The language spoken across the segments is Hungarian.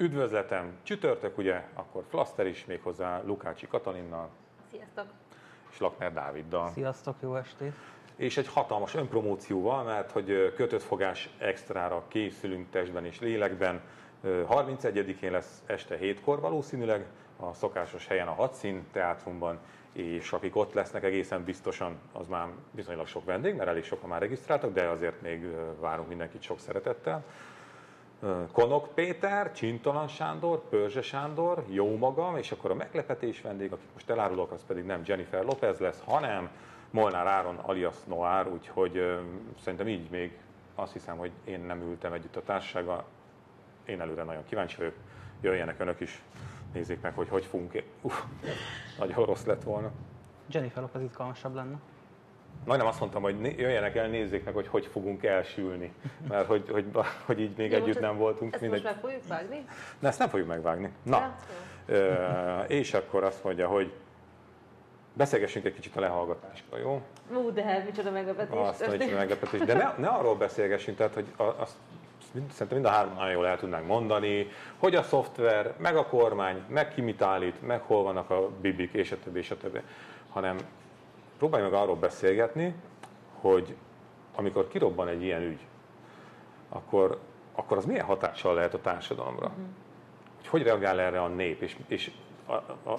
Üdvözletem! Csütörtök ugye, akkor Flaster is, méghozzá Lukácsi Katalinnal. Sziasztok! És Lakner Dáviddal. Sziasztok, jó estét! És egy hatalmas önpromócióval, mert hogy kötött fogás extrára készülünk testben és lélekben. 31-én lesz este hétkor valószínűleg, a szokásos helyen a Hadszín teátrumban, és akik ott lesznek egészen biztosan, az már bizonylag sok vendég, mert elég sokan már regisztráltak, de azért még várunk mindenkit sok szeretettel. Konok Péter, Csintalan Sándor, Pörzse Sándor, jó magam, és akkor a meglepetés vendég, akit most elárulok, az pedig nem Jennifer Lopez lesz, hanem Molnár Áron alias Noár, úgyhogy ö, szerintem így még azt hiszem, hogy én nem ültem együtt a társasággal. Én előre nagyon kíváncsi vagyok, jöjjenek önök is, nézzék meg, hogy hogy fogunk. Uff, nagyon rossz lett volna. Jennifer Lopez izgalmasabb lenne. Majdnem azt mondtam, hogy jöjjenek el, nézzék meg, hogy hogy fogunk elsülni. Mert hogy, hogy, hogy így még Jó, együtt nem voltunk. Ezt mindegy. most meg fogjuk vágni? De ezt nem fogjuk megvágni. Na, ö, és akkor azt mondja, hogy beszélgessünk egy kicsit a lehallgatásról, jó? Ú, de hát micsoda meglepetés. Azt mondja, hogy meglepetés. De ne, ne arról beszélgessünk, tehát, hogy azt szerintem mind a három nagyon jól el tudnánk mondani, hogy a szoftver, meg a kormány, meg ki mit állít, meg hol vannak a bibik, és a többi, és a többi. Hanem próbálj meg arról beszélgetni, hogy amikor kirobban egy ilyen ügy, akkor, akkor az milyen hatással lehet a társadalomra? Mhm. Hogy hogy reagál erre a nép? És, és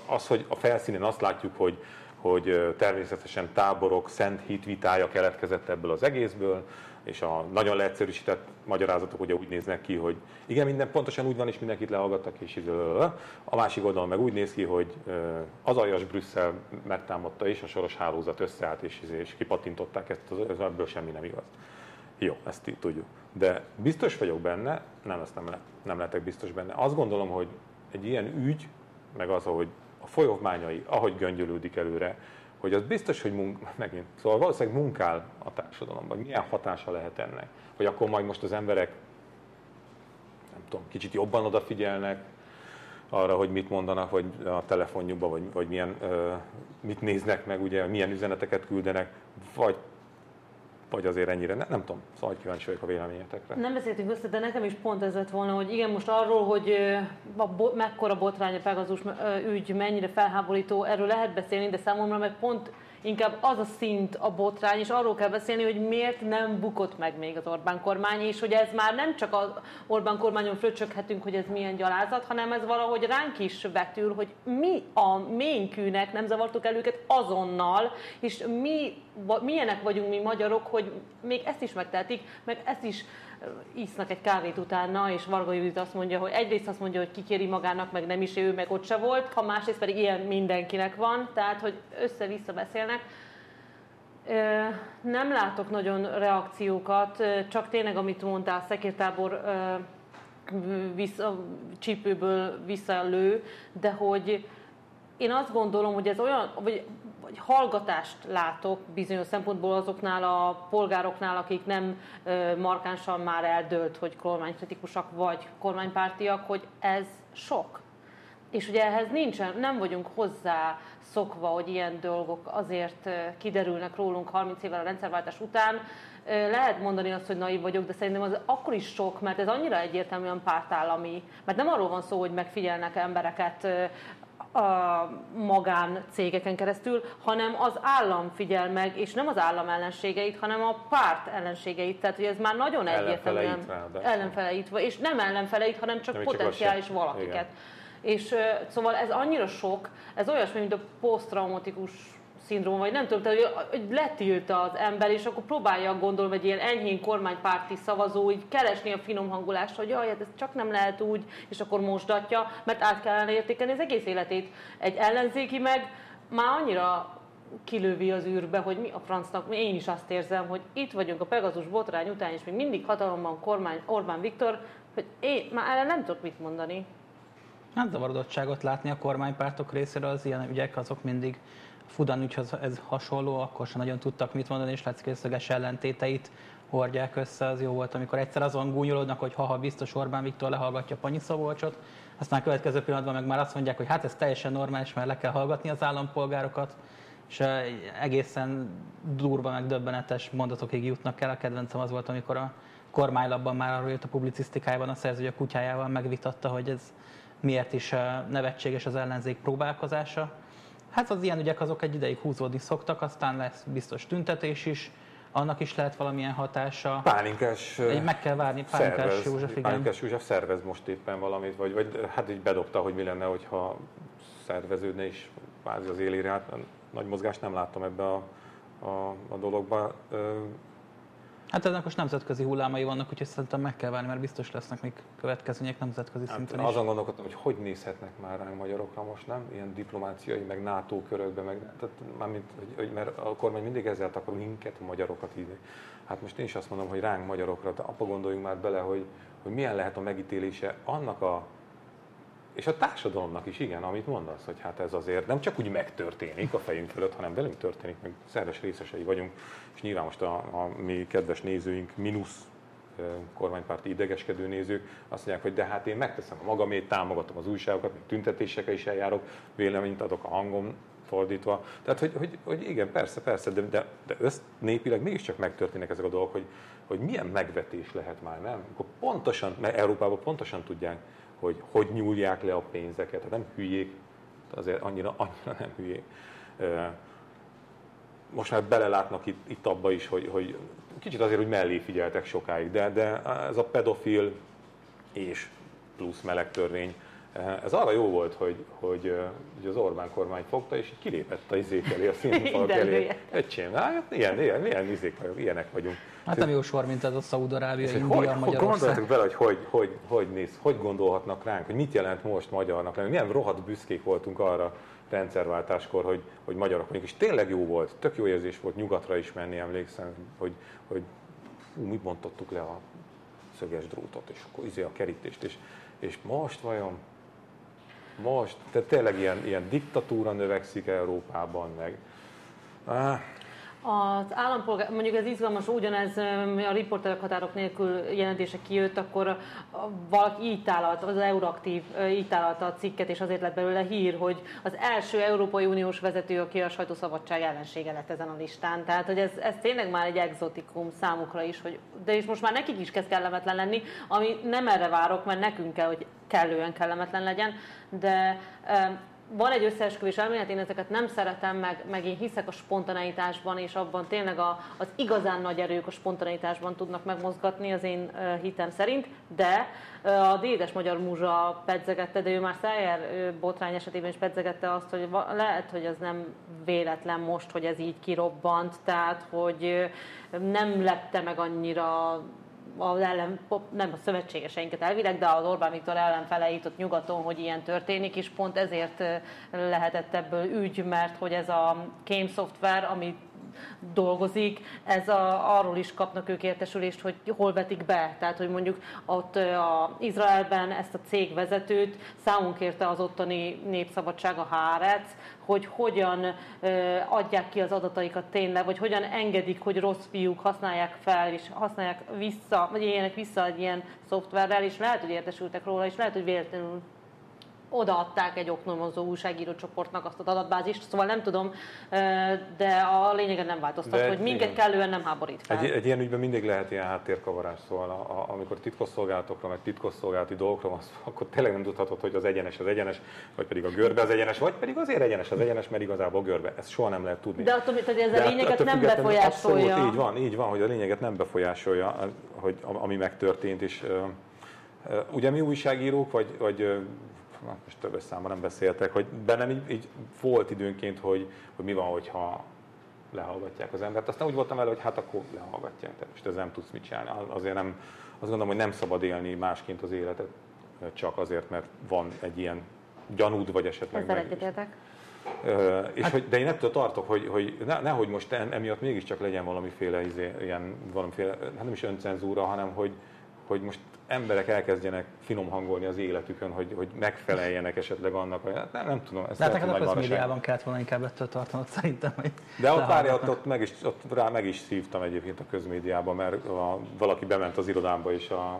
az, hogy a felszínen azt látjuk, hogy, hogy természetesen táborok, szent hit vitája keletkezett ebből az egészből, és a nagyon leegyszerűsített magyarázatok ugye úgy néznek ki, hogy igen, minden pontosan úgy van, és mindenkit lehallgattak, és így, a másik oldalon meg úgy néz ki, hogy az aljas Brüsszel megtámadta, és a soros hálózat összeállt, és, és kipattintották ezt, az- ebből semmi nem igaz. Jó, ezt így tudjuk. De biztos vagyok benne, nem, ezt nem, le, nem lehetek biztos benne. Azt gondolom, hogy egy ilyen ügy, meg az, ahogy a folyamányai, ahogy göngyölődik előre, hogy az biztos, hogy munk, megint, szóval valószínűleg munkál a társadalomban, milyen hatása lehet ennek. Hogy akkor majd most az emberek, nem tudom, kicsit jobban odafigyelnek arra, hogy mit mondanak, vagy a telefonjukba, vagy, vagy milyen, ö, mit néznek meg, ugye, milyen üzeneteket küldenek, vagy vagy azért ennyire, ne, nem tudom, szóval kíváncsi vagyok a véleményetekre. Nem beszéltünk össze, de nekem is pont ez lett volna, hogy igen, most arról, hogy a bo- mekkora botrány a Pegazus ö, ügy, mennyire felháborító, erről lehet beszélni, de számomra meg pont inkább az a szint a botrány, és arról kell beszélni, hogy miért nem bukott meg még az Orbán kormány, és hogy ez már nem csak az Orbán kormányon fröcsöghetünk, hogy ez milyen gyalázat, hanem ez valahogy ránk is vetül, hogy mi a ménykűnek nem zavartuk el őket azonnal, és mi, milyenek vagyunk mi magyarok, hogy még ezt is megtehetik, meg ezt is isznak egy kávét utána, és Varga Judit azt mondja, hogy egyrészt azt mondja, hogy kikéri magának, meg nem is ő, meg ott se volt, ha másrészt pedig ilyen mindenkinek van, tehát hogy össze-vissza beszélnek. Nem látok nagyon reakciókat, csak tényleg, amit mondtál, szekértábor vissza, csípőből visszalő, de hogy én azt gondolom, hogy ez olyan, vagy, vagy hallgatást látok bizonyos szempontból azoknál a polgároknál, akik nem markánsan már eldőlt, hogy kormánykritikusak vagy kormánypártiak, hogy ez sok. És ugye ehhez nincsen, nem vagyunk hozzá szokva, hogy ilyen dolgok azért kiderülnek rólunk 30 évvel a rendszerváltás után. Lehet mondani azt, hogy naiv vagyok, de szerintem az akkor is sok, mert ez annyira egyértelműen pártállami. Mert nem arról van szó, hogy megfigyelnek embereket a magán cégeken keresztül, hanem az állam figyel meg, és nem az állam ellenségeit, hanem a párt ellenségeit. Tehát, hogy ez már nagyon egyértelműen Ellenfeleit ráadásul. ellenfeleit, és nem ellenfeleit, hanem csak Nem, csak potenciális se. valakiket. Igen. És szóval ez annyira sok, ez olyasmi, mint a posztraumatikus szindróma, vagy nem tudom, tehát, hogy, letilt az ember, és akkor próbálja gondolom egy ilyen enyhén kormánypárti szavazó így keresni a finom hangulást, hogy jaj, hát ez csak nem lehet úgy, és akkor mosdatja, mert át kellene értékelni az egész életét. Egy ellenzéki meg már annyira kilövi az űrbe, hogy mi a francnak, én is azt érzem, hogy itt vagyunk a Pegazus botrány után, és még mindig hatalomban kormány Orbán Viktor, hogy én már erre nem tudok mit mondani. Hát zavarodottságot látni a kormánypártok részéről, az ilyen ügyek azok mindig Fudan ügyhöz ez hasonló, akkor sem nagyon tudtak mit mondani, és látszik, hogy ellentéteit hordják össze. Az jó volt, amikor egyszer azon gúnyolódnak, hogy haha, biztos Orbán Viktor lehallgatja Panyi Szabolcsot, aztán a következő pillanatban meg már azt mondják, hogy hát ez teljesen normális, mert le kell hallgatni az állampolgárokat, és eh, egészen durva, meg döbbenetes mondatokig jutnak el. A kedvencem az volt, amikor a kormánylapban már arról jött a publicisztikájában a szerző, a kutyájával megvitatta, hogy ez miért is nevetséges az ellenzék próbálkozása. Hát az ilyen ügyek azok egy ideig húzódni szoktak, aztán lesz biztos tüntetés is, annak is lehet valamilyen hatása. Pálinkás Egy meg kell várni, Pálinkás szervez, József, igen. Pálinkás József szervez most éppen valamit, vagy, vagy hát így bedobta, hogy mi lenne, hogyha szerveződne is kvázi az élére. Hát nagy mozgást nem láttam ebbe a, a, a dologba. Hát ennek most nemzetközi hullámai vannak, úgyhogy szerintem meg kell várni, mert biztos lesznek még következmények nemzetközi Hát szinten is. azon gondolkodtam, hogy hogy nézhetnek már ránk magyarokra most, nem? Ilyen diplomáciai, meg NATO körökben, meg, tehát mármint, hogy, hogy, mert a kormány mindig ezzel akar minket, magyarokat ide. Hát most én is azt mondom, hogy ránk magyarokra, de abba gondoljunk már bele, hogy, hogy milyen lehet a megítélése annak a és a társadalomnak is, igen, amit mondasz, hogy hát ez azért nem csak úgy megtörténik a fejünk fölött, hanem velünk történik, meg szerves részesei vagyunk, és nyilván most a, a mi kedves nézőink, mínusz kormánypárti idegeskedő nézők azt mondják, hogy de hát én megteszem a magamét, támogatom az újságokat, még tüntetésekre is eljárok, véleményt adok a hangom fordítva. Tehát, hogy, hogy, hogy igen, persze, persze, de, de, de össznépileg mégiscsak megtörténnek ezek a dolgok, hogy, hogy milyen megvetés lehet már, nem? Akkor pontosan, mert Európában pontosan tudják, hogy hogy nyúlják le a pénzeket. Hát nem hülyék, azért annyira, annyira nem hülyék. Most már belelátnak itt, itt abba is, hogy, hogy kicsit azért, hogy mellé figyeltek sokáig, de, de ez a pedofil és plusz meleg törvény, ez arra jó volt, hogy, hogy, ö, hogy az Orbán kormány fogta, és így kilépett a izék elé, a színfalak elé. Öcsém, hát ilyen, ilyen, ilyen izék vagyunk, ilyenek vagyunk. Hát nem jó sor, mint ez a Szaúd-Arábia, India, hogy, Magyarország. gondoltok bele, hogy hogy, hogy, hogy, néz, hogy gondolhatnak ránk, hogy mit jelent most magyarnak lenni, milyen rohadt büszkék voltunk arra rendszerváltáskor, hogy, hogy magyarok vagyunk, és tényleg jó volt, tök jó érzés volt nyugatra is menni, emlékszem, hogy, hogy fú, mi bontottuk le a szöges drótot, és akkor izé a kerítést, és, és most vajon, most, tehát tényleg ilyen, ilyen diktatúra növekszik Európában, meg Az állampolgár, mondjuk ez izgalmas, ugyanez öm, a riporterek határok nélkül jelentése kijött, akkor a- valaki így tálalta, az Euraktív ö, így tálalta a cikket, és azért lett belőle hír, hogy az első Európai Uniós vezető, aki a sajtószabadság ellensége lett ezen a listán. Tehát, hogy ez, ez tényleg már egy exotikum számukra is, hogy, de és most már nekik is kezd kellemetlen lenni, ami nem erre várok, mert nekünk kell, hogy kellően kellemetlen legyen, de öm, van egy összeesküvés elmélet, én ezeket nem szeretem, meg, meg én hiszek a spontaneitásban, és abban tényleg a, az igazán nagy erők a spontaneitásban tudnak megmozgatni, az én ö, hitem szerint, de ö, a dédes magyar múzsa pedzegette, de ő már Szájer ö, botrány esetében is pedzegette azt, hogy va- lehet, hogy az nem véletlen most, hogy ez így kirobbant, tehát hogy ö, nem lepte meg annyira az ellen, nem a szövetségeseinket elvileg, de az Orbán Viktor ellenfeleit ott nyugaton, hogy ilyen történik, és pont ezért lehetett ebből ügy, mert hogy ez a kém szoftver, ami dolgozik, ez a, arról is kapnak ők értesülést, hogy hol vetik be. Tehát, hogy mondjuk ott a Izraelben ezt a cégvezetőt számunk kérte az ottani népszabadság, a Hárec, hogy hogyan adják ki az adataikat tényleg, vagy hogyan engedik, hogy rossz fiúk használják fel, és használják vissza, vagy éljenek vissza egy ilyen szoftverrel, és lehet, hogy értesültek róla, és lehet, hogy véletlenül odaadták egy oknomozó újságíró csoportnak azt az adatbázist, szóval nem tudom, de a lényegen nem változtat, De hogy minket igen. kellően nem háborít fel. Egy, egy ilyen ügyben mindig lehet ilyen háttérkavarás, szóval a, a, amikor titkosszolgálatokra, meg titkosszolgálati dolgokra van akkor tényleg nem tudhatod, hogy az egyenes az egyenes, vagy pedig a görbe az egyenes, vagy pedig azért egyenes az egyenes, mert igazából görbe. Ezt soha nem lehet tudni. De attól, hogy ez a lényeget nem befolyásolja. Abszolút, így van, így van, hogy a lényeget nem befolyásolja, hogy ami megtörtént, és ugye mi újságírók, vagy, vagy na, most többes számban nem beszéltek, hogy bennem így, így volt időnként, hogy, hogy mi van, hogyha lehallgatják az embert. Aztán úgy voltam vele, hogy hát akkor lehallgatják, tehát most ezzel nem tudsz mit csinálni. Azért nem, azt gondolom, hogy nem szabad élni másként az életet, csak azért, mert van egy ilyen gyanúd, vagy esetleg Ezzel egyetértek. Ö, és hogy, de én ettől tartok, hogy, hogy ne, nehogy most emiatt mégiscsak legyen valamiféle, izé, ilyen, valamiféle, hát nem is öncenzúra, hanem hogy, hogy most emberek elkezdjenek finom hangolni az életükön, hogy, hogy megfeleljenek esetleg annak, hogy hát nem, nem tudom, ez hát lehet, neked a hogy nagy maraság. közmédiában kellett volna inkább ettől tartanod szerintem, hogy De ott várja, ott, ott, meg is, ott rá meg is szívtam egyébként a közmédiában, mert a, valaki bement az irodámba, és a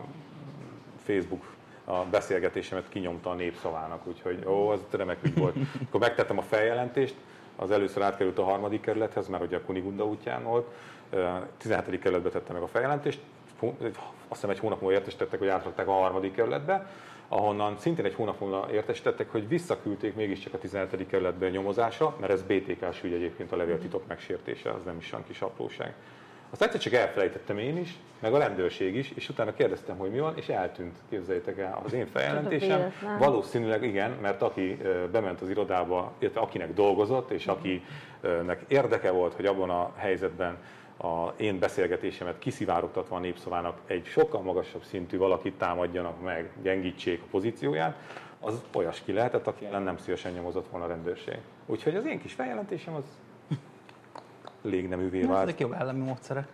Facebook a beszélgetésemet kinyomta a népszavának, úgyhogy ó, az remek ügy volt. Akkor megtettem a feljelentést, az először átkerült a harmadik kerülethez, mert ugye a Kunigunda útján volt, Ö, 17. kerületbe tettem meg a feljelentést, azt hiszem egy hónap múlva értesítettek, hogy átrakták a harmadik kerületbe, ahonnan szintén egy hónap múlva értesítettek, hogy visszaküldték mégiscsak a 17. kerületbe a nyomozásra, mert ez BTK-s ügy egyébként a levéltitok megsértése, az nem is olyan kis apróság. Azt egyszer csak elfelejtettem én is, meg a rendőrség is, és utána kérdeztem, hogy mi van, és eltűnt, képzeljétek el, az én feljelentésem. Valószínűleg igen, mert aki bement az irodába, illetve akinek dolgozott, és akinek érdeke volt, hogy abban a helyzetben a én beszélgetésemet kiszivárogtatva a népszavának egy sokkal magasabb szintű valakit támadjanak meg, gyengítsék a pozícióját, az olyas ki lehetett, aki ellen nem szívesen nyomozott volna a rendőrség. Úgyhogy az én kis feljelentésem az légneművé vált. Ezek jó állami módszerek.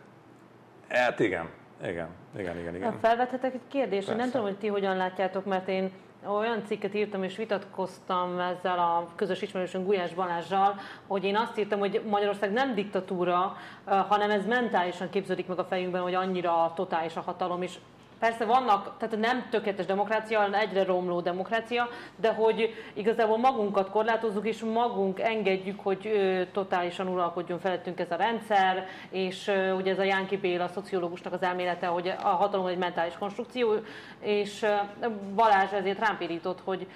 Hát igen, igen, igen, igen. igen. Felvethetek egy kérdést, Persze. nem tudom, hogy ti hogyan látjátok, mert én olyan cikket írtam és vitatkoztam ezzel a közös ismerősünk Gulyás Balázsjal, hogy én azt írtam, hogy Magyarország nem diktatúra, hanem ez mentálisan képződik meg a fejünkben, hogy annyira totális a hatalom, és Persze vannak, tehát nem tökéletes demokrácia, hanem egyre romló demokrácia, de hogy igazából magunkat korlátozzuk, és magunk engedjük, hogy ö, totálisan uralkodjon felettünk ez a rendszer, és ö, ugye ez a Jánki Béla, a szociológusnak az elmélete, hogy a hatalom egy mentális konstrukció, és ö, Balázs ezért rám pirított, hogy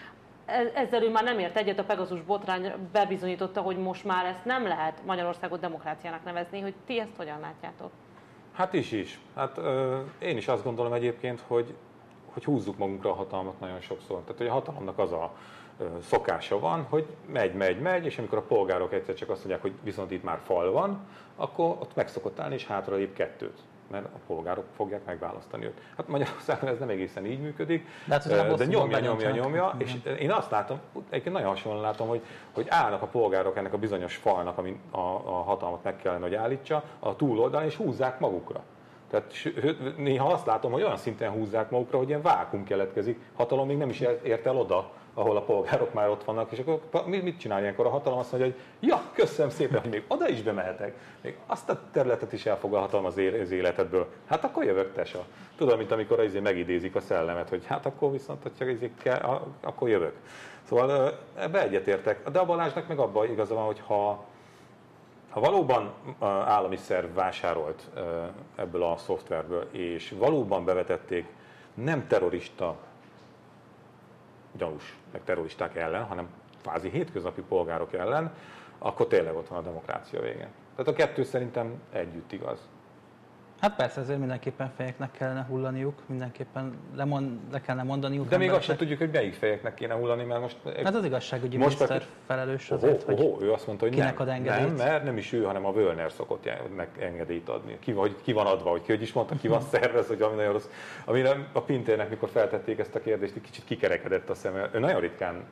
e, ezzel ő már nem ért egyet, a Pegazus botrány bebizonyította, hogy most már ezt nem lehet Magyarországot demokráciának nevezni, hogy ti ezt hogyan látjátok? Hát is is. Hát ö, én is azt gondolom egyébként, hogy, hogy húzzuk magunkra a hatalmat nagyon sokszor. Tehát, hogy a hatalomnak az a ö, szokása van, hogy megy, megy, megy, és amikor a polgárok egyszer csak azt mondják, hogy viszont itt már fal van, akkor ott meg szokott állni, és hátra lép kettőt mert a polgárok fogják megválasztani őt. Hát Magyarországon ez nem egészen így működik, de, hát de nyomja, nyomja, nyomja, és én azt látom, egyébként nagyon hasonlóan látom, hogy, hogy állnak a polgárok ennek a bizonyos falnak, ami a, a hatalmat meg kellene, hogy állítsa, a túloldalon, és húzzák magukra. Tehát néha azt látom, hogy olyan szinten húzzák magukra, hogy ilyen vákum keletkezik, hatalom még nem is ért el oda, ahol a polgárok már ott vannak, és akkor mit csinál ilyenkor a hatalom? Azt mondja, hogy ja, köszönöm szépen, hogy még oda is bemehetek, még azt a területet is elfoglalhatom az életedből. Hát akkor jövök, tesa. Tudom, mint amikor azért megidézik a szellemet, hogy hát akkor viszont, hogyha ezért kell, akkor jövök. Szóval ebbe egyetértek. De a Balázsnak meg abban igaza van, hogy ha, ha valóban állami szerv vásárolt ebből a szoftverből, és valóban bevetették nem terrorista gyanús, meg terroristák ellen, hanem kvázi hétköznapi polgárok ellen, akkor tényleg ott van a demokrácia vége. Tehát a kettő szerintem együtt igaz. Hát persze, ezért mindenképpen fejeknek kellene hullaniuk, mindenképpen lemond, le kellene mondaniuk. De még azt sem tudjuk, hogy melyik fejeknek kéne hullani, mert most... Hát az igazságügyi most miniszter felelős azért, oh, oh, hogy ő azt mondta, hogy kinek nem, ad engedélyt. Nem, mert nem is ő, hanem a Völner szokott engedélyt adni. Ki, hogy ki van adva, hogy ki hogy is mondta, ki van szervez, hogy ami nagyon rossz. Amire a Pintérnek, mikor feltették ezt a kérdést, egy kicsit kikerekedett a szeme. Ő nagyon ritkán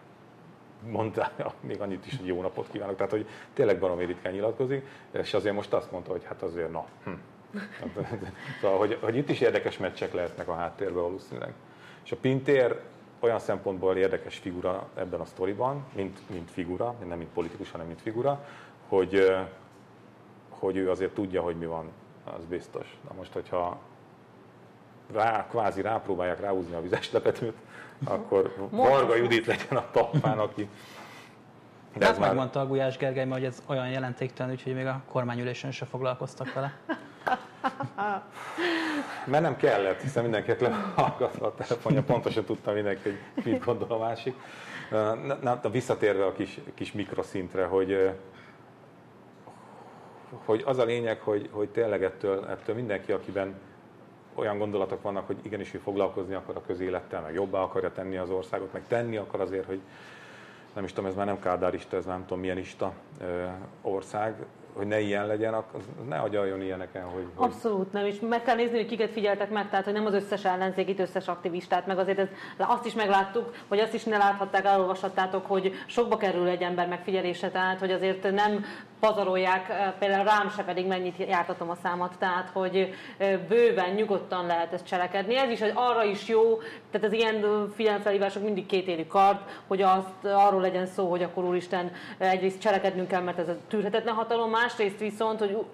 mondta, még annyit is, hogy jó napot kívánok. Tehát, hogy tényleg baromi ritkán nyilatkozik, és azért most azt mondta, hogy hát azért na. Hm szóval, hogy, hogy itt is érdekes meccsek lehetnek a háttérben valószínűleg. És a Pintér olyan szempontból érdekes figura ebben a sztoriban, mint, mint figura, nem mint politikus, hanem mint figura, hogy, hogy ő azért tudja, hogy mi van, az biztos. Na most, hogyha rá, kvázi rápróbálják ráhúzni a vizes lepetőt, akkor Varga Judit legyen a talpán, aki de hát megmondta már... a Gulyás Gergely, hogy ez olyan jelentéktelen, úgyhogy még a kormányülésen se foglalkoztak vele. Mert nem kellett, hiszen mindenkit lehallgatva a telefonja, pontosan tudta mindenki, hogy mit gondol a másik. Na, na, visszatérve a kis, kis mikroszintre, hogy, hogy az a lényeg, hogy, hogy tényleg ettől, ettől mindenki, akiben olyan gondolatok vannak, hogy igenis ő foglalkozni akar a közélettel, meg jobbá akarja tenni az országot, meg tenni akar azért, hogy nem is tudom, ez már nem kádárista, ez nem tudom milyen ista ország, hogy ne ilyen legyen, az ne agyaljon ilyeneken, hogy, hogy... Abszolút nem, és meg kell nézni, hogy kiket figyeltek meg, tehát hogy nem az összes ellenzékit, összes aktivistát, meg azért ez, azt is megláttuk, hogy azt is ne láthatták, elolvashattátok, hogy sokba kerül egy ember megfigyelése, tehát hogy azért nem pazarolják, például rám se pedig mennyit jártatom a számat, tehát hogy bőven, nyugodtan lehet ezt cselekedni. Ez is arra is jó, tehát az ilyen figyelemfelhívások mindig kétélű kard, hogy azt arról legyen szó, hogy akkor úristen egyrészt cselekednünk kell, mert ez a tűrhetetlen hatalom, másrészt viszont, hogy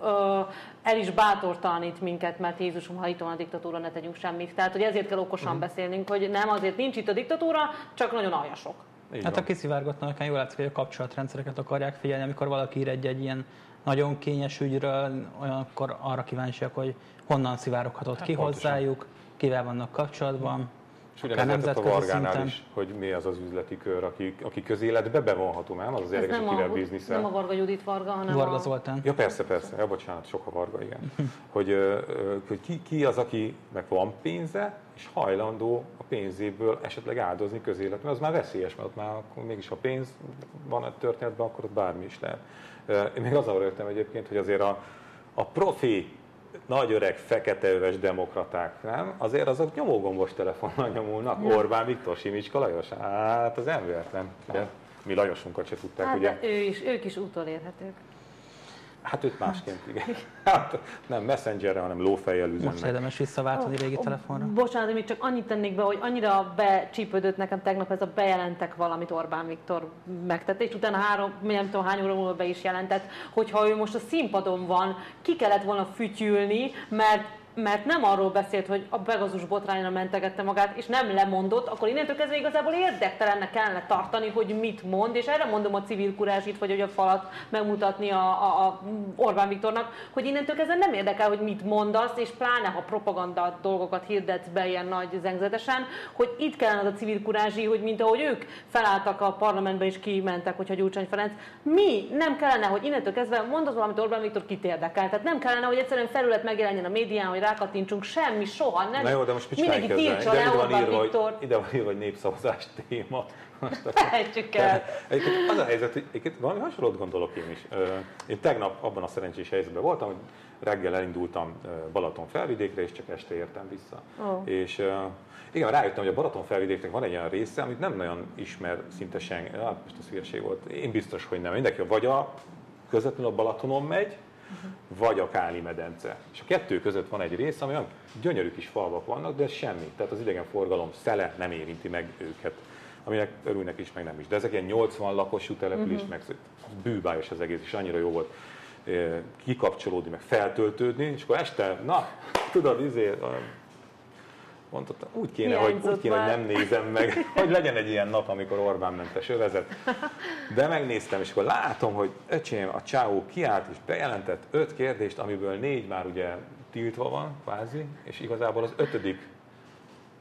el is bátortalanít minket, mert Jézusom, ha itt van a diktatúra, ne tegyünk semmit. Tehát, hogy ezért kell okosan uh-huh. beszélnünk, hogy nem azért nincs itt a diktatúra, csak nagyon aljasok. Így hát van. a kiszivárgatnak, jól látszik, hogy a kapcsolatrendszereket akarják figyelni, amikor valaki ír egy, egy ilyen nagyon kényes ügyről, olyankor arra kíváncsiak, hogy honnan szivároghatott Hát ki pontosan. hozzájuk, kivel vannak kapcsolatban. És ugyanez a Vargánál is, hogy mi az az üzleti kör, aki, aki közéletbe bevonható, nem? Az az érdekes, nem hogy kivel a, bizniszel. nem a Varga Judit Varga, hanem Varga a... Zoltán. Ja persze, persze, ja, bocsánat, sok a varga, igen. Hogy, hogy ki, ki az, aki meg van pénze, és hajlandó a pénzéből esetleg áldozni közélet, mert az már veszélyes, mert ott már akkor mégis ha pénz van a történetben, akkor ott bármi is lehet. Én még azon rögtem egyébként, hogy azért a, a profi nagy öreg, fekete öves demokraták, nem? Azért azok nyomógombos telefonnal nyomulnak. Orbán Viktor, Simicska Lajos. Hát az ember nem. Ugye? Mi Lajosunkat se tudták, Hát, ugye? ő is, ők is utolérhetők. Hát őt másként, igen. Hát nem messengerre, hanem lófejjel Most üzennek. érdemes visszaváltani régi telefonra. Bocsánat, még csak annyit tennék be, hogy annyira becsípődött nekem tegnap ez a bejelentek valamit Orbán Viktor megtette, és utána három, nem tudom hány óra múlva be is jelentett, hogyha ő most a színpadon van, ki kellett volna fütyülni, mert mert nem arról beszélt, hogy a Pegazus botrányra mentegette magát, és nem lemondott, akkor innentől kezdve igazából érdektelennek kellene tartani, hogy mit mond, és erre mondom a civil kurázsit, vagy hogy a falat megmutatni a, a, a Orbán Viktornak, hogy innentől kezdve nem érdekel, hogy mit mondasz, és pláne, ha propaganda dolgokat hirdetsz be ilyen nagy zengzetesen, hogy itt kellene az a civil kurázsi, hogy mint ahogy ők felálltak a parlamentbe és kimentek, hogyha Gyurcsány Ferenc, mi nem kellene, hogy innentől kezdve mondasz valamit Orbán Viktor kit érdekel. Tehát nem kellene, hogy egyszerűen felület megjelenjen a médián, hogy rákattintsunk, semmi, soha, nem. Na jó, de most Mindenki tiltsa le Orbán írva, hogy, Viktor. ide van írva, hogy népszavazás téma. Tehetjük el. Egyébként az a helyzet, hogy egyébként valami hasonlót gondolok én is. Én tegnap abban a szerencsés helyzetben voltam, hogy reggel elindultam Balaton felvidékre, és csak este értem vissza. Ó. És igen, rájöttem, hogy a Balaton felvidéknek van egy olyan része, amit nem nagyon ismer szinte senki. Hát most ez hülyeség volt. Én biztos, hogy nem. Mindenki vagy a közvetlenül a Balatonon megy, vagy a Káli medence. És a kettő között van egy rész, ami olyan gyönyörű kis falvak vannak, de semmi. Tehát az idegenforgalom szele nem érinti meg őket. Aminek örülnek is, meg nem is. De ezek ilyen 80 lakosú település, meg bűbájos az egész, és annyira jó volt eh, kikapcsolódni, meg feltöltődni, és akkor este, na, tudod, izé, mondtam, úgy kéne, hogy, úgy kéne, hogy nem nézem meg, hogy legyen egy ilyen nap, amikor Orbán mentes övezet. De megnéztem, és akkor látom, hogy öcsém, a csáó kiállt és bejelentett öt kérdést, amiből négy már ugye tiltva van, kvázi, és igazából az ötödik,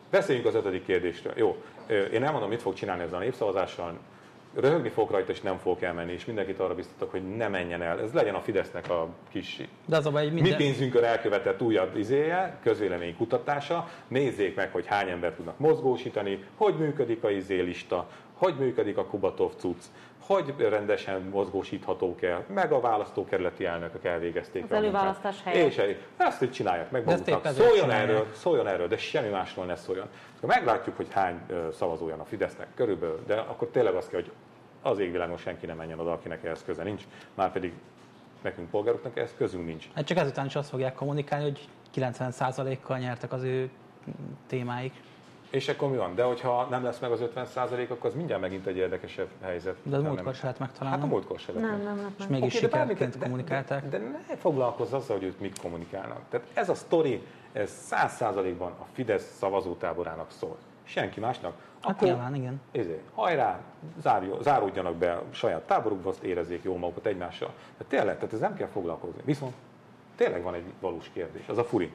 beszéljünk az ötödik kérdésről. Jó, én elmondom, mit fog csinálni ezzel a népszavazással, röhögni fogok rajta, és nem fogok elmenni, és mindenkit arra biztatok, hogy ne menjen el. Ez legyen a Fidesznek a kis De az a baj, hogy mi minden... pénzünkön elkövetett újabb izéje, közvélemény kutatása, nézzék meg, hogy hány ember tudnak mozgósítani, hogy működik a izélista, hogy működik a Kubatov cucc, hogy rendesen mozgósíthatók el, meg a választókerületi elnökök elvégezték Az előválasztás helyett. És egy- ezt így csinálják meg maguknak. Szóljon csinálják. erről, szóljon erről, de semmi másról ne szóljon. Meglátjuk, hogy hány szavazója a Fidesznek körülbelül, de akkor tényleg azt kell, hogy az égvilágon senki nem menjen oda, akinek ehhez köze nincs, már pedig nekünk polgároknak ehhez közünk nincs. Hát csak ezután is azt fogják kommunikálni, hogy 90%-kal nyertek az ő témáik. És akkor mi van? De hogyha nem lesz meg az 50 akkor az mindjárt megint egy érdekesebb helyzet. De az Nem, múltkor se lehet megtalálni. Hát a múltkor se lett Nem, meg. nem, nem. És mégis de bármit- sikerként de- kommunikálták. De, de ne foglalkozz azzal, hogy ők mit kommunikálnak. Tehát ez a sztori, ez száz százalékban a Fidesz szavazótáborának szól. Senki másnak. Hát nyilván, igen. Ezért, hajrá, zárjó, záródjanak be a saját táborukba, azt érezzék jól magukat egymással. Tehát tényleg, tehát ez nem kell foglalkozni. Viszont tényleg van egy valós kérdés, az a furi.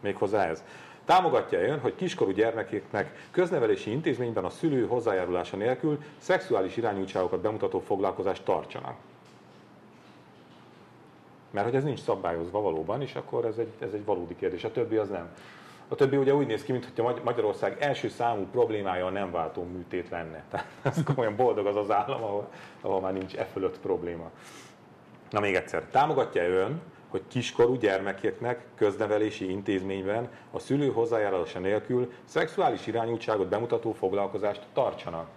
Méghozzá ez. Támogatja ön, hogy kiskorú gyermekeknek köznevelési intézményben a szülő hozzájárulása nélkül szexuális irányultságokat bemutató foglalkozást tartsanak. Mert hogy ez nincs szabályozva valóban, és akkor ez egy, ez egy valódi kérdés. A többi az nem. A többi ugye úgy néz ki, mintha Magyarország első számú problémája a nem váltó műtét lenne. Tehát ez komolyan boldog az az állam, ahol, ahol már nincs e fölött probléma. Na még egyszer, támogatja ön, hogy kiskorú gyermekeknek köznevelési intézményben a szülő hozzájárulása nélkül szexuális irányultságot bemutató foglalkozást tartsanak?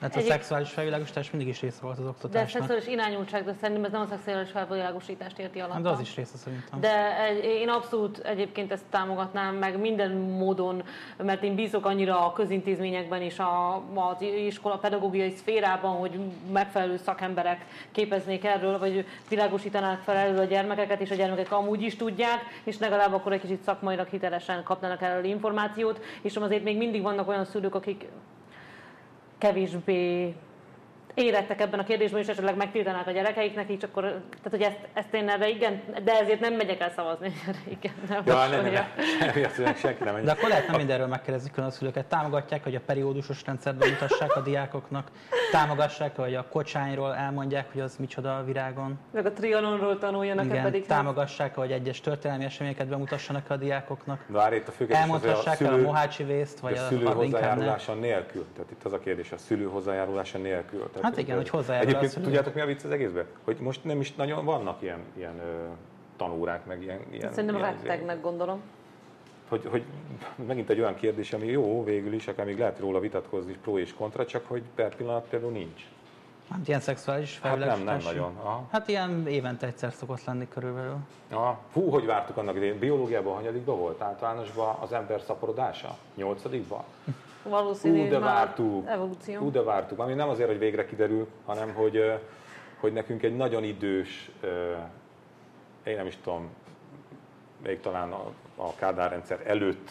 Hát a Egyéb- szexuális felvilágosítás mindig is része volt az De oktatásnak. szexuális irányultság, de szerintem ez nem a szexuális felvilágosítást érti alatt. Hát de az is része szerintem. De egy- én abszolút egyébként ezt támogatnám meg minden módon, mert én bízok annyira a közintézményekben és a, az iskola pedagógiai szférában, hogy megfelelő szakemberek képeznék erről, vagy világosítanák fel erről a gyermekeket, és a gyermekek amúgy is tudják, és legalább akkor egy kicsit szakmailag hitelesen kapnának erről információt, és azért még mindig vannak olyan szülők, akik Cabisbê, érettek ebben a kérdésben, és esetleg megtiltanák a gyerekeiknek, így akkor, tehát hogy ezt, ezt én erre igen, de ezért nem megyek el szavazni. igen, nem ja, nem, nem, nem, senki nem megy. De akkor lehetne mindenről megkérdezni a szülőket. Támogatják, hogy a periódusos rendszerben mutassák a diákoknak? Támogassák, hogy a kocsányról elmondják, hogy az micsoda a virágon? Meg a trianonról tanuljanak igen, pedig. Támogassák, hogy egyes történelmi eseményeket bemutassanak a diákoknak? Várj, itt a Elmondhassák a szülő, el a mohácsi vészt, vagy a, a szülő hozzájárulása nélkül. Tehát itt az a kérdés, a szülő hozzájárulása nélkül. Tehát hát igen, hogy hozzájárul Egyébként tudjátok mi a vicc az egészben? Hogy most nem is nagyon vannak ilyen, ilyen ö, tanórák, meg ilyen... ilyen Szerintem ilyen, rettegnek, gondolom. Hogy, hogy megint egy olyan kérdés, ami jó végül is, akár még lehet róla vitatkozni, pro és kontra, csak hogy per pillanat például nincs. Hát ilyen szexuális felületes? Hát nem, nem nagyon. Aha. Hát ilyen évente egyszer szokott lenni körülbelül. Aha. Hú, hogy vártuk annak idején? Biológiában hanyadikban volt? Általánosban az ember szaporodása? Nyolcadikban? Valószínű, Ú, de vártuk. Evolúció. Ú, de vártuk. Ami nem azért, hogy végre kiderül, hanem hogy, hogy nekünk egy nagyon idős, én nem is tudom, még talán a, a Kádár rendszer előtt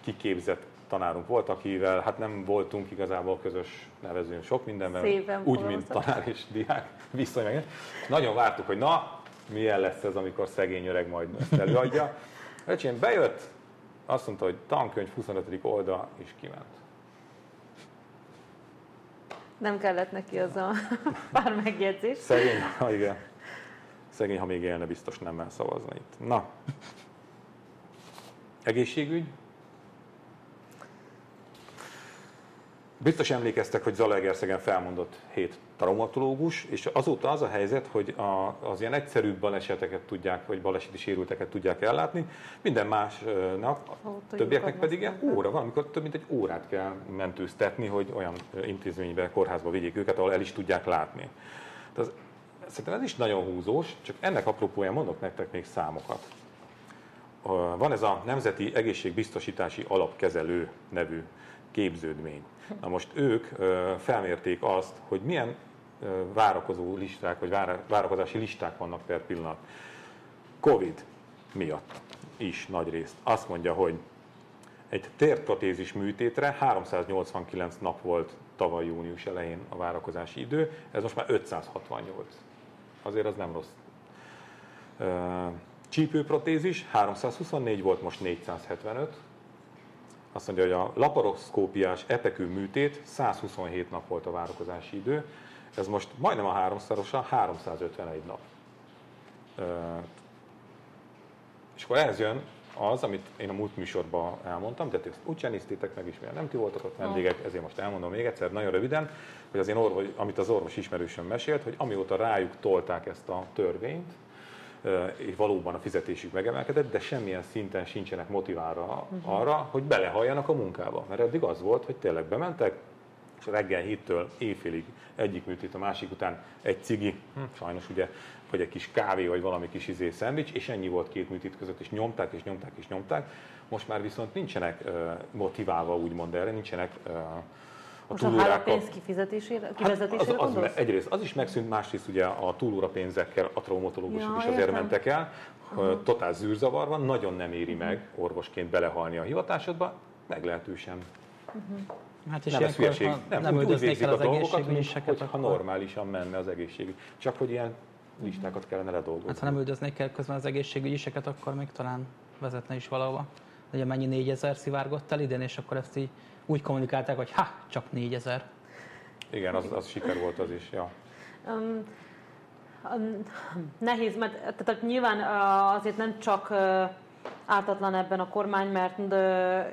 kiképzett tanárunk volt, akivel hát nem voltunk igazából közös nevezőn sok mindenben, Szépen úgy, mint tanár és diák viszony. Nagyon vártuk, hogy na, milyen lesz ez, amikor szegény öreg majd ezt előadja. Öcsém bejött, azt mondta, hogy tankönyv 25. oldal, és kiment. Nem kellett neki az a pár megjegyzés. Szegény, ha igen. Szegény, ha még élne, biztos nem szavazna itt. Na. Egészségügy? Biztos emlékeztek, hogy Zalaegerszegen felmondott hét traumatológus, és azóta az a helyzet, hogy a, az ilyen egyszerűbb baleseteket tudják, vagy baleseti sérülteket tudják ellátni, minden másnak, a többieknek pedig ilyen óra van, amikor több mint egy órát kell mentőztetni, hogy olyan intézménybe, kórházba vigyék őket, ahol el is tudják látni. Tehát szerintem ez is nagyon húzós, csak ennek apropóján mondok nektek még számokat. Van ez a Nemzeti Egészségbiztosítási Alapkezelő nevű képződmény. Na most ők felmérték azt, hogy milyen várakozó listák, vagy várakozási listák vannak per pillanat. Covid miatt is nagy részt. Azt mondja, hogy egy térprotézis műtétre 389 nap volt tavaly június elején a várakozási idő, ez most már 568. Azért az nem rossz. Csípőprotézis 324 volt, most 475 azt mondja, hogy a laparoszkópiás epekű műtét 127 nap volt a várakozási idő, ez most majdnem a háromszorosa, 351 nap. És akkor ehhez jön az, amit én a múlt műsorban elmondtam, de ezt úgy csenésztétek meg is, mert nem ti voltak ott vendégek, ezért most elmondom még egyszer, nagyon röviden, hogy az én orvos, amit az orvos ismerősöm mesélt, hogy amióta rájuk tolták ezt a törvényt, és valóban a fizetésük megemelkedett, de semmilyen szinten sincsenek motiválva uh-huh. arra, hogy belehalljanak a munkába. Mert eddig az volt, hogy tényleg bementek, és reggel héttől éjfélig egyik műtét a másik után egy cigi, hm, sajnos ugye, vagy egy kis kávé, vagy valami kis izé szendvics, és ennyi volt két műtét között, és nyomták, és nyomták, és nyomták. Most már viszont nincsenek motiválva, úgymond erre, nincsenek a túlórákkal. a pénz kifizetésére, kivezetésére hát az, az, egyrészt az is megszűnt, másrészt ugye a túlóra pénzekkel a traumatológusok ja, is azért értem. mentek el. Uh-huh. Totál zűrzavar van, nagyon nem éri uh-huh. meg orvosként belehalni a hivatásodba, meglehetősen. Uh-huh. Hát és nem ez hülyeség. Ha nem, nem úgy, úgy végzik a dolgokat, mint hogyha akkor... normálisan menne az egészség. Csak hogy ilyen listákat kellene ledolgozni. Hát ha nem üldöznék el közben az egészségügyiseket, akkor még talán vezetne is valahova. Ugye mennyi négyezer szivárgott el idén, és akkor ezt így úgy kommunikálták, hogy ha, csak 4000. Igen, az, az siker volt az is, ja. Um, nehéz, mert tehát nyilván azért nem csak ártatlan ebben a kormány, mert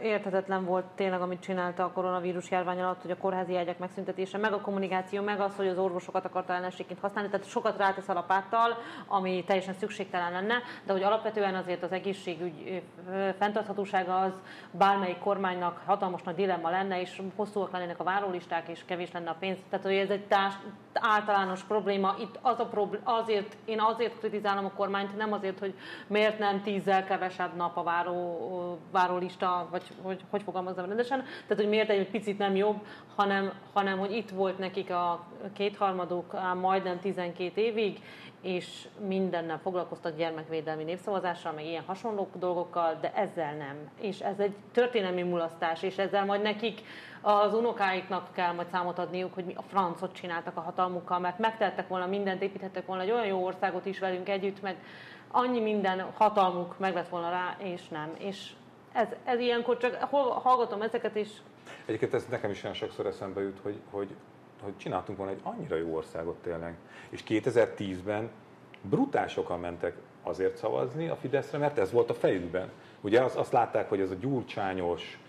érthetetlen volt tényleg, amit csinálta a koronavírus járvány alatt, hogy a kórházi ágyak megszüntetése, meg a kommunikáció, meg az, hogy az orvosokat akarta ellenségként használni, tehát sokat rátesz a lapáttal, ami teljesen szükségtelen lenne, de hogy alapvetően azért az egészségügy fenntarthatósága az bármelyik kormánynak hatalmas nagy dilemma lenne, és hosszúak lennének a várólisták, és kevés lenne a pénz. Tehát, hogy ez egy társ, általános probléma. Itt az a problém, azért, én azért kritizálom a kormányt, nem azért, hogy miért nem tízzel kevesebb nap a váró, várólista, vagy hogy, hogy fogalmazom rendesen, tehát hogy miért egy picit nem jobb, hanem, hanem hogy itt volt nekik a kétharmaduk majdnem 12 évig, és mindennel foglalkoztak gyermekvédelmi népszavazással, meg ilyen hasonló dolgokkal, de ezzel nem. És ez egy történelmi mulasztás, és ezzel majd nekik az unokáiknak kell majd számot adniuk, hogy mi a francot csináltak a hatalmukkal, mert megtettek volna mindent, építhettek volna egy olyan jó országot is velünk együtt, meg annyi minden hatalmuk meg lett volna rá, és nem. És ez, ez ilyenkor csak hallgatom ezeket, és... Egyébként ez nekem is olyan sokszor eszembe jut, hogy, hogy, hogy csináltunk volna egy annyira jó országot tényleg. És 2010-ben brutál mentek azért szavazni a Fideszre, mert ez volt a fejükben. Ugye azt, azt látták, hogy ez a gyurcsányos,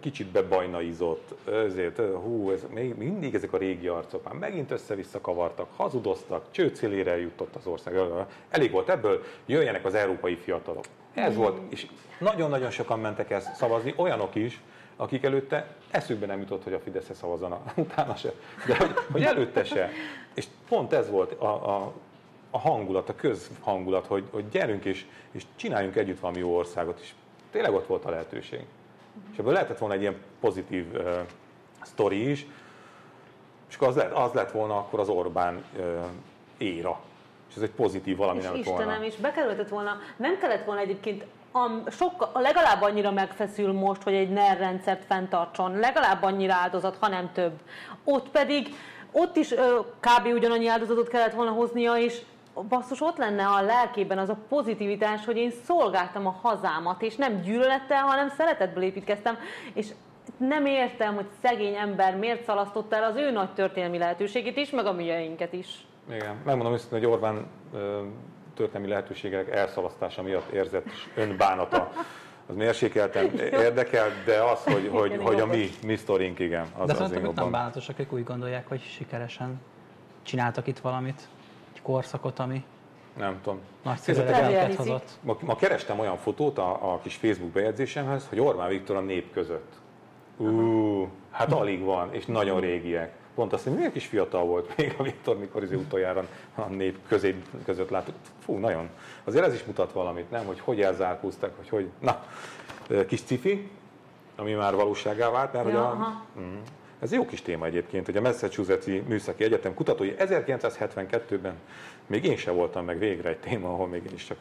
kicsit bebajnaizott, ezért, hú, ez, még mindig ezek a régi arcok már megint össze-vissza kavartak, hazudoztak, csőcélére jutott az ország. Elég volt ebből, jöjjenek az európai fiatalok. Ez volt, és nagyon-nagyon sokan mentek ezt szavazni, olyanok is, akik előtte eszükbe nem jutott, hogy a Fideszre szavazanak, utána se, de hogy, hogy előtte se. És pont ez volt a, a, a hangulat, a közhangulat, hogy, hogy gyerünk és, és csináljunk együtt valami jó országot, és tényleg ott volt a lehetőség. És ebből lehetett volna egy ilyen pozitív uh, sztori is, és akkor az lett, az lett volna akkor az Orbán uh, éra. És ez egy pozitív valami és nem Istenem, volna. és bekerültett volna, nem kellett volna egyébként a, sokkal, legalább annyira megfeszül most, hogy egy NER rendszert fenntartson, legalább annyira áldozat, ha nem több. Ott pedig, ott is ö, kb. ugyanannyi áldozatot kellett volna hoznia, és basszus ott lenne a lelkében az a pozitivitás, hogy én szolgáltam a hazámat, és nem gyűlölettel, hanem szeretetből építkeztem, és nem értem, hogy szegény ember miért szalasztotta el az ő nagy történelmi lehetőségét is, meg a mieinket is. Igen, megmondom őszintén, hogy Orbán történelmi lehetőségek elszalasztása miatt érzett önbánata. Az mérsékelten érdekel, de az, hogy, hogy, Igen, hogy a mi, mi sztorink, igen, az De az szerintem nem bánatosak, ők úgy gondolják, hogy sikeresen csináltak itt valamit, egy korszakot, ami Nem tudom. nagyszerű hozott. Ma, ma kerestem olyan fotót a, a kis Facebook bejegyzésemhez, hogy Orbán Viktor a nép között. Ú, hát alig van, és nagyon régiek. Pont azt, hogy milyen kis fiatal volt még a Viktor, mikor izé utoljára a nép közé, között láttuk. Fú, nagyon. Azért ez is mutat valamit, nem? Hogy hogy elzárkóztak, hogy hogy... Na, kis cifi, ami már valóságá vált, mert hogy Ja, a, aha. Mm. Ez jó kis téma egyébként, hogy a Massachusetts-i Műszaki Egyetem kutatói 1972-ben, még én se voltam meg végre egy téma, ahol még én is csak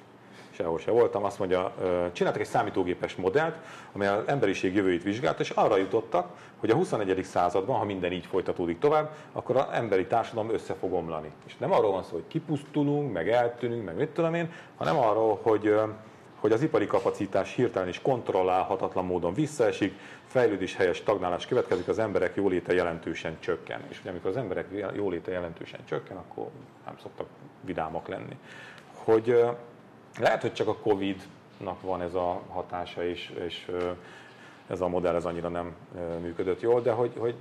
sehol se voltam, azt mondja, csináltak egy számítógépes modellt, amely az emberiség jövőjét vizsgálta, és arra jutottak, hogy a 21. században, ha minden így folytatódik tovább, akkor az emberi társadalom össze fog omlani. És nem arról van szó, hogy kipusztulunk, meg eltűnünk, meg mit tudom én, hanem arról, hogy hogy az ipari kapacitás hirtelen és kontrollálhatatlan módon visszaesik, fejlődés helyes stagnálás következik, az emberek jóléte jelentősen csökken. És ugye amikor az emberek jóléte jelentősen csökken, akkor nem szoktak vidámak lenni. Hogy lehet, hogy csak a Covid-nak van ez a hatása, és, és ez a modell ez annyira nem működött jól, de hogy, hogy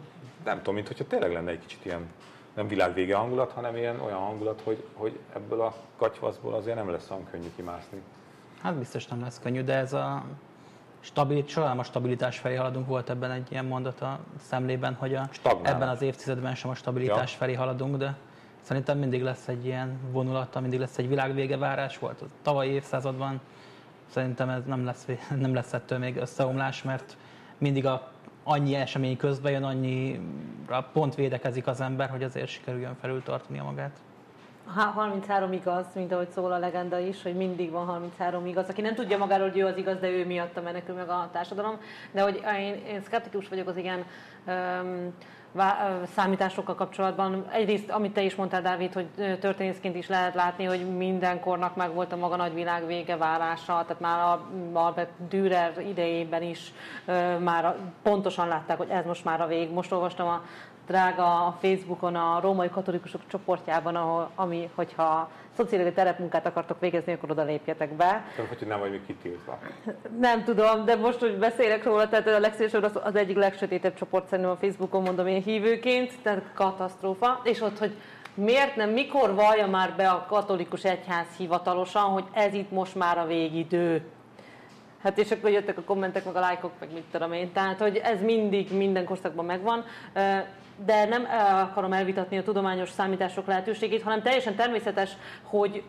nem tudom, mint hogyha tényleg lenne egy kicsit ilyen nem világvége hangulat, hanem ilyen olyan hangulat, hogy, hogy ebből a katyvaszból azért nem lesz olyan könnyű kimászni. Hát biztos nem lesz könnyű, de ez a során a stabilitás felé haladunk, volt ebben egy ilyen mondat a szemlében, hogy a, Stagnál. ebben az évtizedben sem a stabilitás Ja. felé haladunk, de szerintem mindig lesz egy ilyen vonulata, mindig lesz egy világvége várás volt. A tavalyi évszázadban szerintem ez nem lesz, nem lesz ettől még összeomlás, mert mindig a annyi esemény közben jön, annyira pont védekezik az ember, hogy azért sikerüljön felültartania magát. Há- 33 igaz, mint ahogy szól a legenda is, hogy mindig van 33 igaz. Aki nem tudja magáról, hogy ő az igaz, de ő miatta menekül meg a társadalom. De hogy én, én szkeptikus vagyok az vá- ö, számításokkal kapcsolatban. Egyrészt, amit te is mondtál, Dávid, hogy történészként is lehet látni, hogy mindenkornak megvolt a maga nagy világ vége várása, tehát már a Albert Dürer idejében is ö, már pontosan látták, hogy ez most már a vég. Most olvastam a drága a Facebookon a római katolikusok csoportjában, ahol, ami, hogyha szociális terepmunkát akartok végezni, akkor oda lépjetek be. Tehát, hogy nem vagy még kitiltva. Nem tudom, de most, hogy beszélek róla, tehát a legszélesebb az, az egyik legsötétebb csoport szerintem a Facebookon, mondom én hívőként, tehát katasztrófa. És ott, hogy miért nem, mikor vallja már be a katolikus egyház hivatalosan, hogy ez itt most már a végidő. Hát és akkor jöttek a kommentek, meg a lájkok, meg mit tudom én. Tehát, hogy ez mindig minden korszakban megvan. De nem el akarom elvitatni a tudományos számítások lehetőségét, hanem teljesen természetes, hogy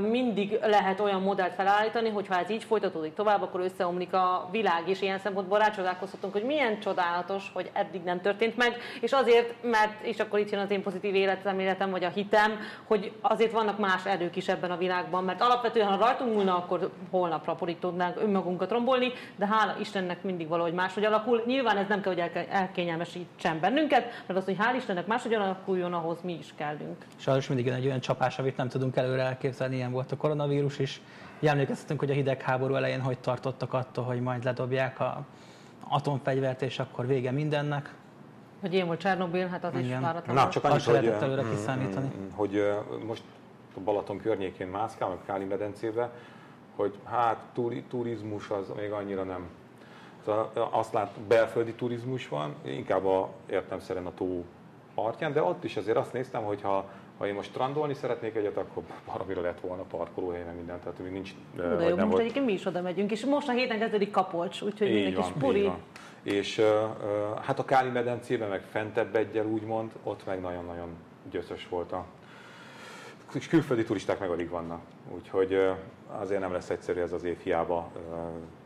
mindig lehet olyan modellt felállítani, hogy ha ez így folytatódik tovább, akkor összeomlik a világ, és ilyen szempontból rácsodálkozhatunk, hogy milyen csodálatos, hogy eddig nem történt meg, és azért, mert, és akkor itt jön az én pozitív életem, vagy a hitem, hogy azért vannak más erők is ebben a világban, mert alapvetően, ha rajtunk múlna, akkor holnapra tudnánk önmagunkat rombolni, de hála Istennek mindig valahogy máshogy alakul. Nyilván ez nem kell, hogy elkényelmesítsen bennünket, mert az, hogy hál' Istennek máshogy alakuljon, ahhoz mi is kellünk. Sajnos mindig egy olyan csapás, amit nem tudunk előre elképzelni, ilyen volt a koronavírus is. Emlékeztetünk, hogy a hidegháború elején hogy tartottak attól, hogy majd ledobják a atomfegyvert, és akkor vége mindennek. Hogy ilyen volt Csernobil, hát az Igen. is váratlan. Na, csak annyit, hogy, előre mm, kiszámítani. Mm, hogy most a Balaton környékén mászkál, meg Káli medencébe, hogy hát turizmus az még annyira nem azt lát, belföldi turizmus van, inkább a értemszerűen a tó partján, de ott is azért azt néztem, hogy ha, ha én most strandolni szeretnék egyet, akkor valamire lett volna parkolóhely, meg minden, tehát még nincs... De jó, nem most volt... egyébként mi is oda megyünk, és most a héten kezdődik Kapolcs, úgyhogy így mindenki van, spuri. És uh, hát a Káli medencében, meg fentebb egyel úgymond, ott meg nagyon-nagyon gyöszös volt a és külföldi turisták meg alig vannak. Úgyhogy azért nem lesz egyszerű ez az év, hiába,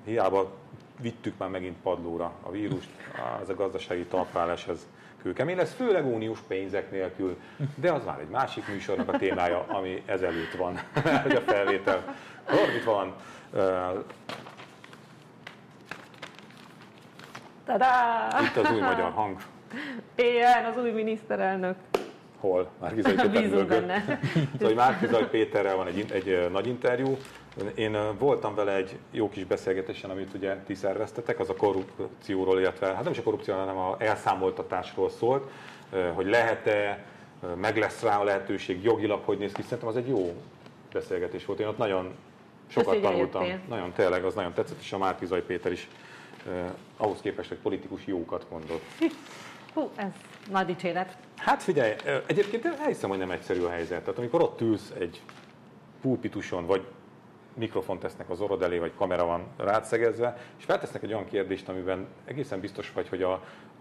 hiába vittük már megint padlóra a vírust, az a gazdasági talpálás, ez kőkemény lesz, főleg uniós pénzek nélkül, de az már egy másik műsornak a témája, ami ezelőtt van, hogy a felvétel. Itt van? Tadá! Itt az új magyar hang. Ilyen, az új miniszterelnök. Hol? Márkizai Péter benne. szóval Márkizai Péterrel van egy, egy nagy interjú, én voltam vele egy jó kis beszélgetésen, amit ugye ti szerveztetek, az a korrupcióról, illetve hát nem is a korrupció, hanem a elszámoltatásról szólt, hogy lehet-e, meg lesz rá a lehetőség jogilag, hogy néz ki. Szerintem az egy jó beszélgetés volt. Én ott nagyon sokat Köszönjük tanultam. Eljöttél. Nagyon, tényleg, az nagyon tetszett, és a Márkizai Péter is eh, ahhoz képest, hogy politikus jókat mondott. Hú, ez nagy dicséret. Hát figyelj, egyébként elhiszem, hogy nem egyszerű a helyzet. Tehát amikor ott ülsz egy pulpituson, vagy mikrofon tesznek az orrod elé, vagy kamera van rátszegezve, és feltesznek egy olyan kérdést, amiben egészen biztos vagy, hogy a,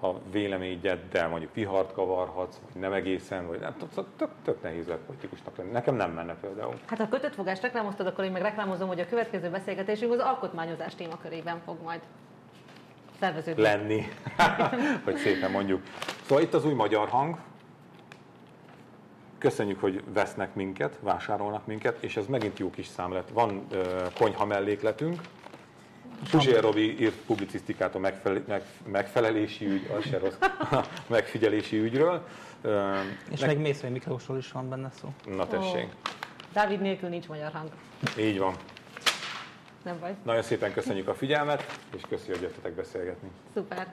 a véleményeddel mondjuk vihart kavarhatsz, vagy nem egészen, vagy nem tudom, tök, tök nehéz lehet politikusnak lenni. Nekem nem menne például. Hát ha kötött fogást reklámoztad, akkor én meg reklámozom, hogy a következő beszélgetésünk az alkotmányozás témakörében fog majd szerveződni. Lenni, hogy szépen mondjuk. Szóval itt az új magyar hang, Köszönjük, hogy vesznek minket, vásárolnak minket, és ez megint jó kis szám lett. Van uh, konyha mellékletünk, Puzsér Robi írt publicisztikát a megfelel, meg, megfelelési ügy, az se rossz, a megfigyelési ügyről. Uh, és meg Mészői Miklósról is van benne szó. Na tessék. Oh. Dávid nélkül nincs magyar hang. Így van. Nem baj. Nagyon szépen köszönjük a figyelmet, és köszönjük, hogy jöttetek beszélgetni. Szuper.